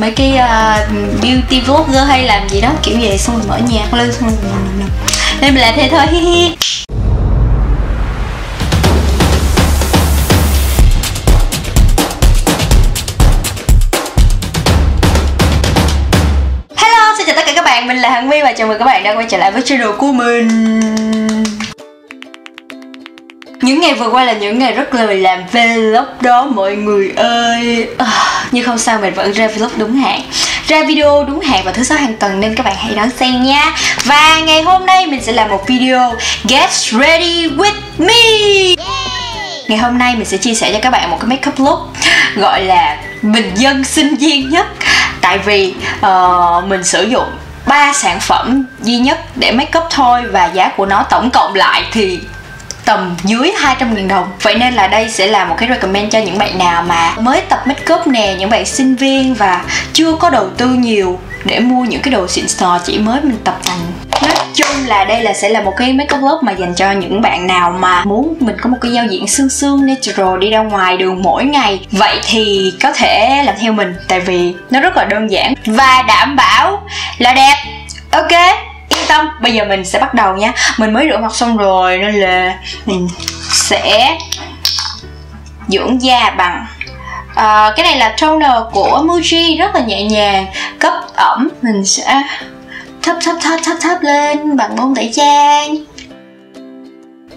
mấy cái uh, beauty vlogger hay làm gì đó kiểu vậy xong rồi mở nhạc lên xong rồi nên mình làm thế thôi hi hi. Hello, xin chào tất cả các bạn, mình là Hằng My và chào mừng các bạn đã quay trở lại với channel của mình. Những ngày vừa qua là những ngày rất lười làm vlog đó mọi người ơi. À, nhưng không sao mình vẫn ra vlog đúng hạn. Ra video đúng hạn vào thứ sáu hàng tuần nên các bạn hãy đón xem nha. Và ngày hôm nay mình sẽ làm một video Get ready with me. Ngày hôm nay mình sẽ chia sẻ cho các bạn một cái makeup look Gọi là bình dân sinh viên nhất. Tại vì uh, mình sử dụng ba sản phẩm duy nhất để make up thôi và giá của nó tổng cộng lại thì tầm dưới 200 000 đồng. Vậy nên là đây sẽ là một cái recommend cho những bạn nào mà mới tập makeup nè, Những bạn sinh viên và chưa có đầu tư nhiều để mua những cái đồ xịn sò chỉ mới mình tập thành. Nói chung là đây là sẽ là một cái makeup lớp mà dành cho những bạn nào mà muốn mình có một cái giao diện xương xương natural, đi ra ngoài đường mỗi ngày. Vậy thì có thể làm theo mình, tại vì nó rất là đơn giản. Và đảm bảo là đẹp. Ok yên tâm bây giờ mình sẽ bắt đầu nha. Mình mới rửa mặt xong rồi nên là mình sẽ dưỡng da bằng à, cái này là toner của Muji rất là nhẹ nhàng. Cấp ẩm mình sẽ thấp thấp thấp thấp thấp lên bằng bông tẩy trang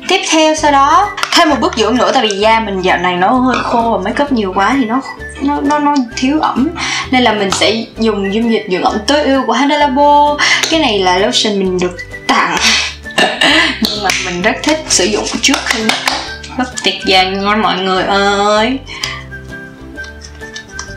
tiếp theo sau đó thêm một bước dưỡng nữa tại vì da mình dạo này nó hơi khô và make up nhiều quá thì nó nó nó, nó thiếu ẩm. Nên là mình sẽ dùng dung dịch dưỡng ẩm tối ưu của Hana Labo. Cái này là lotion mình được tặng. Nhưng mà mình rất thích sử dụng trước khi mất up rất ngon mọi người ơi.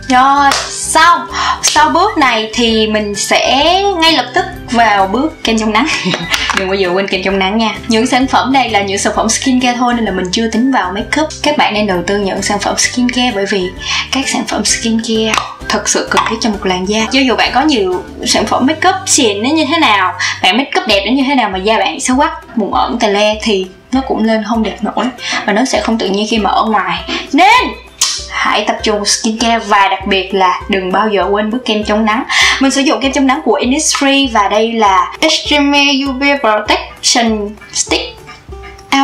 Rồi xong sau bước này thì mình sẽ ngay lập tức vào bước kem chống nắng. đừng bao giờ quên kem chống nắng nha. Những sản phẩm đây là những sản phẩm skincare thôi nên là mình chưa tính vào makeup. Các bạn nên đầu tư những sản phẩm skincare bởi vì các sản phẩm skincare thật sự cần thiết cho một làn da. Cho dù bạn có nhiều sản phẩm makeup xịn nó như thế nào, bạn makeup đẹp đến như thế nào mà da bạn xấu quắc mụn ẩn tè le thì nó cũng lên không đẹp nổi và nó sẽ không tự nhiên khi mà ở ngoài. Nên hãy tập trung skincare và đặc biệt là đừng bao giờ quên bước kem chống nắng mình sử dụng kem chống nắng của Innisfree và đây là Extreme UV Protection Stick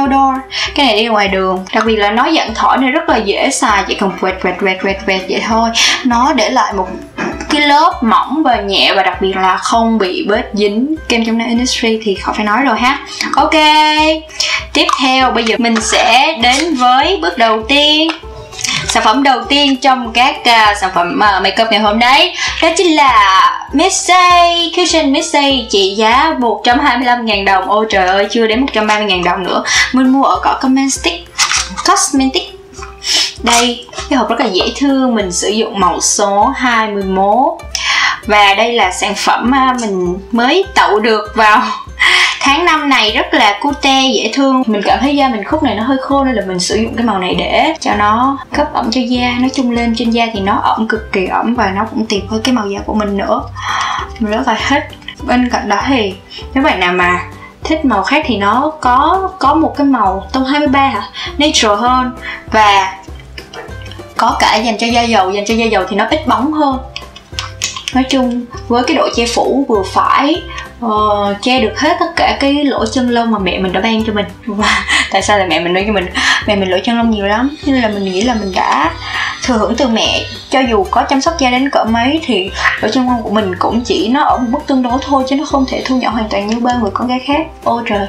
outdoor. Cái này đi ngoài đường, đặc biệt là nó dạng thỏi nên rất là dễ xài, chỉ cần quẹt quẹt quẹt quẹt quẹt vậy thôi. Nó để lại một cái lớp mỏng và nhẹ và đặc biệt là không bị bết dính. Kem chống nắng industry thì khỏi phải nói rồi ha. Ok, tiếp theo, bây giờ mình sẽ đến với bước đầu tiên sản phẩm đầu tiên trong các uh, sản phẩm uh, makeup ngày hôm nay. Đó chính là Missy Cushion Missy trị giá 125.000 đồng. Ôi trời ơi chưa đến 130.000 đồng nữa. Mình mua ở cỏ Cosmetic Cosmetic. Đây cái hộp rất là dễ thương. Mình sử dụng màu số 21 và đây là sản phẩm à, mình mới tậu được vào tháng năm này rất là cute, dễ thương. Mình cảm thấy da mình khúc này nó hơi khô nên là mình sử dụng cái màu này để cho nó cấp ẩm cho da. Nói chung lên trên da thì nó ẩm, cực kỳ ẩm và nó cũng tiệp với cái màu da của mình nữa. Mình rất là thích. Bên cạnh đó thì, nếu bạn nào mà thích màu khác thì nó có có một cái màu tông 23 hả? Natural hơn và có cả dành cho da dầu. Dành cho da dầu thì nó ít bóng hơn nói chung với cái độ che phủ vừa phải uh, che được hết tất cả cái lỗ chân lông mà mẹ mình đã ban cho mình. Và tại sao là mẹ mình nói cho mình? Mẹ mình lỗ chân lông nhiều lắm nên là mình nghĩ là mình đã thừa hưởng từ mẹ. Cho dù có chăm sóc da đến cỡ mấy thì lỗ chân lông của mình cũng chỉ nó ở một mức tương đối thôi chứ nó không thể thu nhỏ hoàn toàn như ba người con gái khác. Ôi trời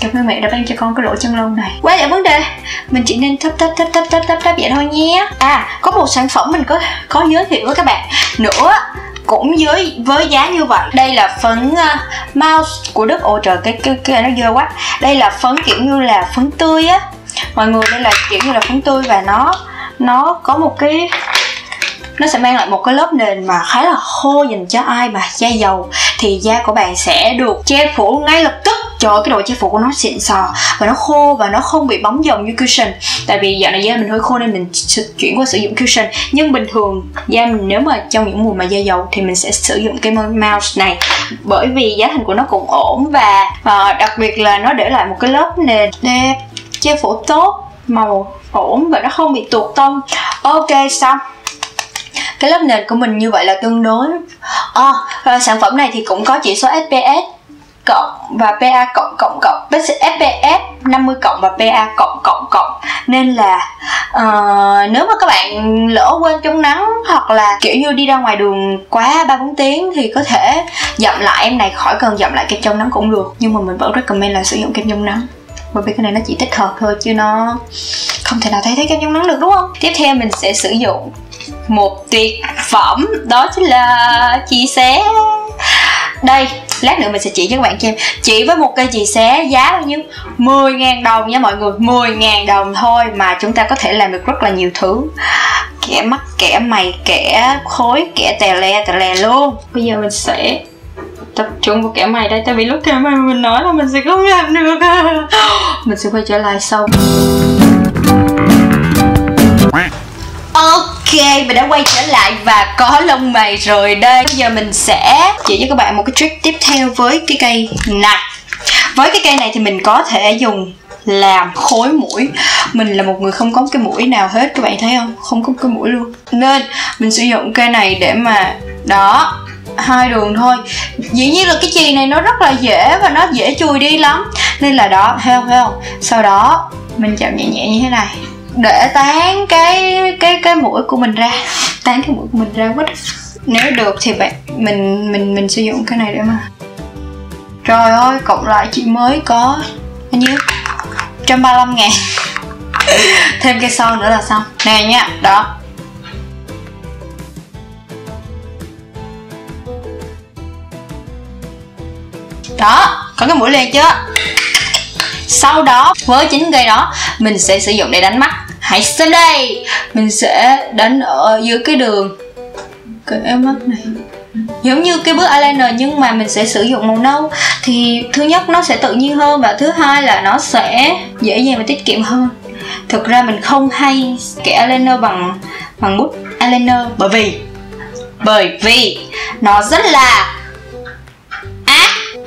cảm ơn mẹ đã ban cho con cái lỗ chân lông này. Quá giải vấn đề mình chỉ nên thấp thấp thấp thấp thấp thấp thấp vậy thôi nhé à có một sản phẩm mình có có giới thiệu với các bạn. Nữa cũng với với giá như vậy đây là phấn uh, mouse của đức. Ôi trời cái cái cái nó dơ quá. Đây là phấn kiểu như là phấn tươi á. Mọi người đây là kiểu như là phấn tươi và nó nó có một cái nó sẽ mang lại một cái lớp nền mà khá là khô dành cho ai mà da dầu thì da của bạn sẽ được che phủ ngay lập tức cho cái độ che phủ của nó xịn sò và nó khô và nó không bị bóng dầu như cushion. Tại vì dạo này da mình hơi khô nên mình chuyển qua sử dụng cushion. Nhưng bình thường da mình nếu mà trong những mùa mà da dầu thì mình sẽ sử dụng cái mouse này. Bởi vì giá thành của nó cũng ổn và và đặc biệt là nó để lại một cái lớp nền đẹp che phủ tốt màu ổn và nó không bị tuột tông. Ok xong. Cái lớp nền của mình như vậy là tương đối. À, sản phẩm này thì cũng có chỉ số SPS cộng và PA cộng cộng cộng SPF 50 cộng và PA cộng cộng cộng. Nên là uh, nếu mà các bạn lỡ quên chống nắng hoặc là kiểu như đi ra ngoài đường quá ba bốn tiếng thì có thể dặm lại em này khỏi cần dặm lại kem chống nắng cũng được. Nhưng mà mình vẫn recommend là sử dụng kem chống nắng. Bởi vì cái này nó chỉ tích hợp thôi chứ nó không thể nào thay thế kem chống nắng được đúng không? Tiếp theo mình sẽ sử dụng một tuyệt phẩm đó chính là chia sẻ. Đây lát nữa mình sẽ chỉ cho các bạn xem. Chỉ với một cây chì xé giá bao nhiêu? 10.000 đồng nha mọi người. 10.000 đồng thôi mà chúng ta có thể làm được rất là nhiều thứ. Kẻ mắt kẻ mày kẻ khối kẻ tè le tè le luôn. Bây giờ mình sẽ tập trung vào kẻ mày đây tại vì lúc kẻ mày mình nói là mình sẽ không làm được. Mình sẽ quay trở lại sau Ok, mình đã quay trở lại và có lông mày rồi đây. Bây giờ mình sẽ chỉ cho các bạn một cái trick tiếp theo với cái cây này. Với cái cây này thì mình có thể dùng làm khối mũi. Mình là một người không có cái mũi nào hết các bạn thấy không? Không có cái mũi luôn. Nên mình sử dụng cây này để mà Đó hai đường thôi. Dĩ nhiên là cái chì này nó rất là dễ và nó dễ chui đi lắm. Nên là đó thấy không thấy không? Sau đó mình chạm nhẹ nhẹ như thế này để tán cái cái cái mũi của mình ra. Tán cái mũi của mình ra quýt. Nếu được thì bạn, mình mình mình sử dụng cái này để mà. Trời ơi, cộng lại chị mới có bao nhiêu? 135 ngàn. Thêm cây son nữa là xong. Nè nha, đó. Đó, có cái mũi liền chưa? Sau đó, với chính cây đó, mình sẽ sử dụng để đánh mắt hãy xem đây. Mình sẽ đánh ở dưới cái đường. Cái mắt này. Giống như cái bước eyeliner nhưng mà mình sẽ sử dụng màu nâu. Thì thứ nhất nó sẽ tự nhiên hơn và thứ hai là nó sẽ dễ dàng và tiết kiệm hơn. Thực ra mình không hay kẻ eyeliner bằng bằng bút eyeliner bởi vì bởi vì nó rất là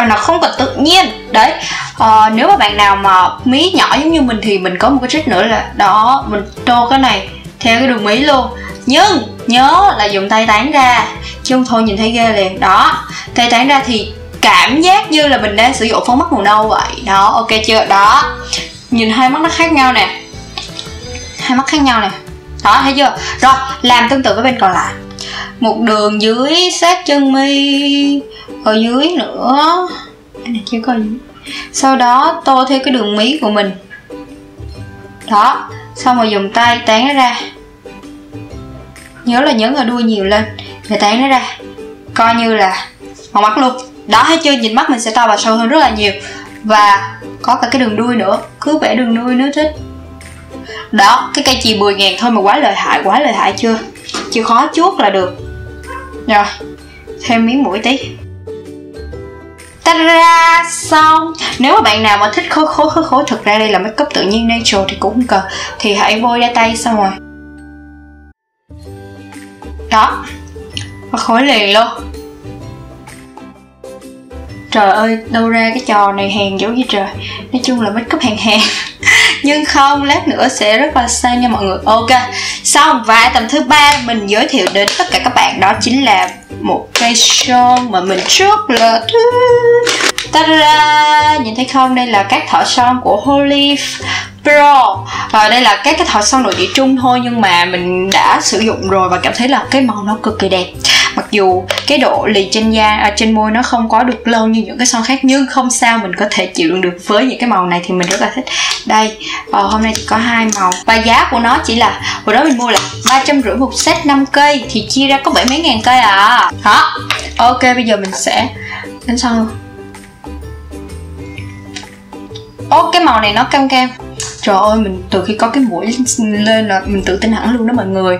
và nó không còn tự nhiên. Đấy à, nếu mà bạn nào mà mí nhỏ giống như mình thì mình có một cái trick nữa là đó mình tô cái này theo cái đường mí luôn. Nhưng nhớ là dùng tay tán ra chứ không thôi nhìn thấy ghê liền. Đó tay tán ra thì cảm giác như là mình đang sử dụng phấn mắt màu nâu vậy. Đó ok chưa? Đó nhìn hai mắt nó khác nhau nè. Hai mắt khác nhau nè. Đó thấy chưa? Rồi làm tương tự với bên còn lại. Một đường dưới sát chân mi ở dưới nữa. Anh này chưa có gì sau đó tô theo cái đường mí của mình. Đó, xong rồi dùng tay tán nó ra. Nhớ là nhấn ở đuôi nhiều lên để tán nó ra. Coi như là màu mắt luôn. Đó, thấy chưa? Nhìn mắt mình sẽ to và sâu hơn rất là nhiều. Và có cả cái đường đuôi nữa. Cứ vẽ đường đuôi nữa thích. Đó, cái cây chì 10 ngàn thôi mà quá lợi hại, quá lợi hại chưa? Chịu khó chuốt là được. Rồi, thêm miếng mũi tí ta xong nếu mà bạn nào mà thích khối khối khối khối thực ra đây là make up tự nhiên natural thì cũng không cần. Thì hãy bôi ra tay xong rồi. Đó. Và khối liền luôn. Trời ơi, đâu ra cái trò này hèn dữ vậy trời. Nói chung là make up hèn hèn. Nhưng không, lát nữa sẽ rất là sang nha mọi người. Ok. Xong, và tầm thứ ba mình giới thiệu đến tất cả các bạn đó chính là một cây son mà mình rất là thích Ta-da! Nhìn thấy không? Đây là các thỏi son của Holy Pro và đây là các cái thỏi son nội địa trung thôi, nhưng mà mình đã sử dụng rồi và cảm thấy là cái màu nó cực kỳ đẹp mặc dù cái độ lì trên da à, trên môi nó không có được lâu như những cái son khác nhưng không sao mình có thể chịu đựng được với những cái màu này thì mình rất là thích. Đây ờ, hôm nay thì có hai màu và giá của nó chỉ là hồi đó mình mua là ba trăm rưỡi một set 5 cây thì chia ra có bảy mấy ngàn cây à. Đó ok bây giờ mình sẽ đánh son luôn. Ô cái màu này nó cam cam. Trời ơi mình từ khi có cái mũi lên là mình tự tin hẳn luôn đó mọi người.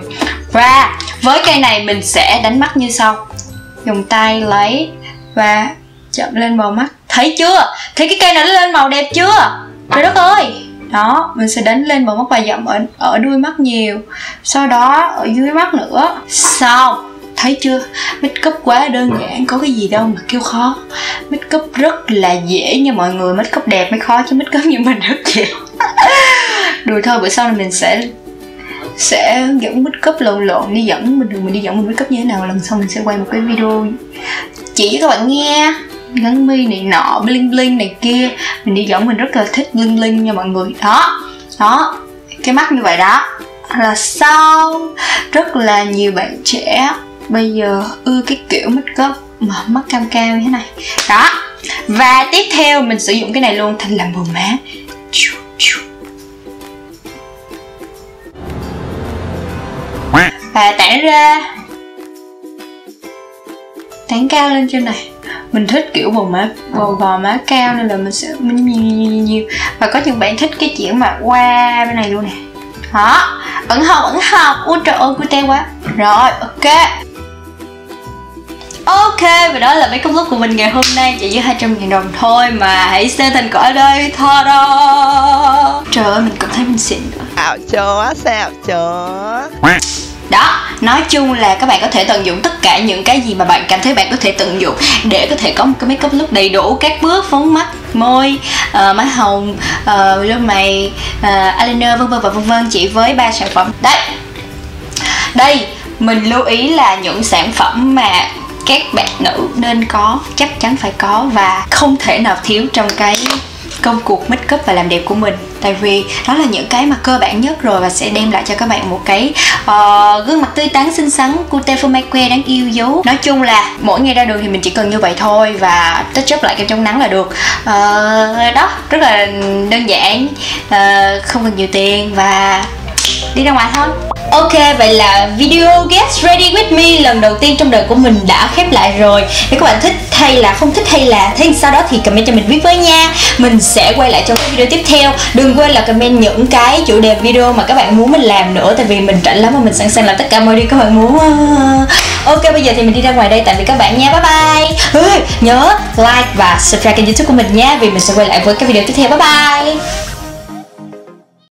Và với cây này mình sẽ đánh mắt như sau. Dùng tay lấy và chậm lên màu mắt. Thấy chưa? Thấy cái cây này nó lên màu đẹp chưa? Trời đất ơi! Đó mình sẽ đánh lên bờ mắt và dậm ở, ở đuôi mắt nhiều. Sau đó ở dưới mắt nữa. Xong. Thấy chưa? Make up quá đơn giản có cái gì đâu mà kêu khó. Make up rất là dễ nha mọi người. Make up đẹp mới khó chứ make up như mình rất dễ rồi thôi, bữa sau này mình sẽ sẽ dẫn bích cấp lộn lộn, đi dẫn mình mình đi dẫn mình make cấp như thế nào, lần sau mình sẽ quay một cái video chỉ cho các bạn nghe. Gắn mi này nọ, bling bling này kia. Mình đi dẫn mình rất là thích bling bling nha mọi người. Đó đó, cái mắt như vậy đó. Là sao? Rất là nhiều bạn trẻ bây giờ ưa cái kiểu make up mà mắt cam cam như thế này. Đó, và tiếp theo mình sử dụng cái này luôn, thành làm bờ má. Và tản ra. Tán cao lên trên này. Mình thích kiểu bầu má bầu gò má cao nên là mình sẽ mình nhiều, nhiều, nhiều, nhiều. và có những bạn thích cái chuyện mà qua bên này luôn nè. Đó. Ẩn hồng ẩn hồng ui trời ơi cute quá. Rồi ok. Ok, và đó là mấy công lúc của mình ngày hôm nay. Chỉ với 200 ngàn đồng thôi mà hãy xem thành quả ở đây. Tha đó Trời ơi, mình cảm thấy mình xịn. Nữa Ảo chó, sao chó đó nói chung là các bạn có thể tận dụng tất cả những cái gì mà bạn cảm thấy bạn có thể tận dụng để có thể có một cái makeup look đầy đủ. Các bước phấn mắt môi uh, má hồng uh, lông mày uh, eyeliner vân vân và vân vân chỉ với ba sản phẩm. Đấy đây mình lưu ý là những sản phẩm mà các bạn nữ nên có chắc chắn phải có và không thể nào thiếu trong cái công cuộc make up và làm đẹp của mình. Tại vì đó là những cái mà cơ bản nhất rồi và sẽ đem lại cho các bạn một cái uh, gương mặt tươi tắn xinh xắn cute for make que đáng yêu dấu. Nói chung là mỗi ngày ra đường thì mình chỉ cần như vậy thôi và touch up lại kem chống nắng là được. Uh, đó rất là đơn giản uh, không cần nhiều tiền và đi ra ngoài thôi. Ok, vậy là video Get Ready With Me lần đầu tiên trong đời của mình đã khép lại rồi. Nếu các bạn thích hay là không thích hay là thế sau đó thì comment cho mình biết với nha. Mình sẽ quay lại trong các video tiếp theo. Đừng quên là comment những cái chủ đề video mà các bạn muốn mình làm nữa Tại vì mình rảnh lắm và mình sẵn sàng làm tất cả mọi điều các bạn muốn. Ok, bây giờ thì mình đi ra ngoài đây tạm biệt các bạn nha, bye bye. Nhớ like và subscribe kênh youtube của mình nha Vì mình sẽ quay lại với các video tiếp theo, bye bye.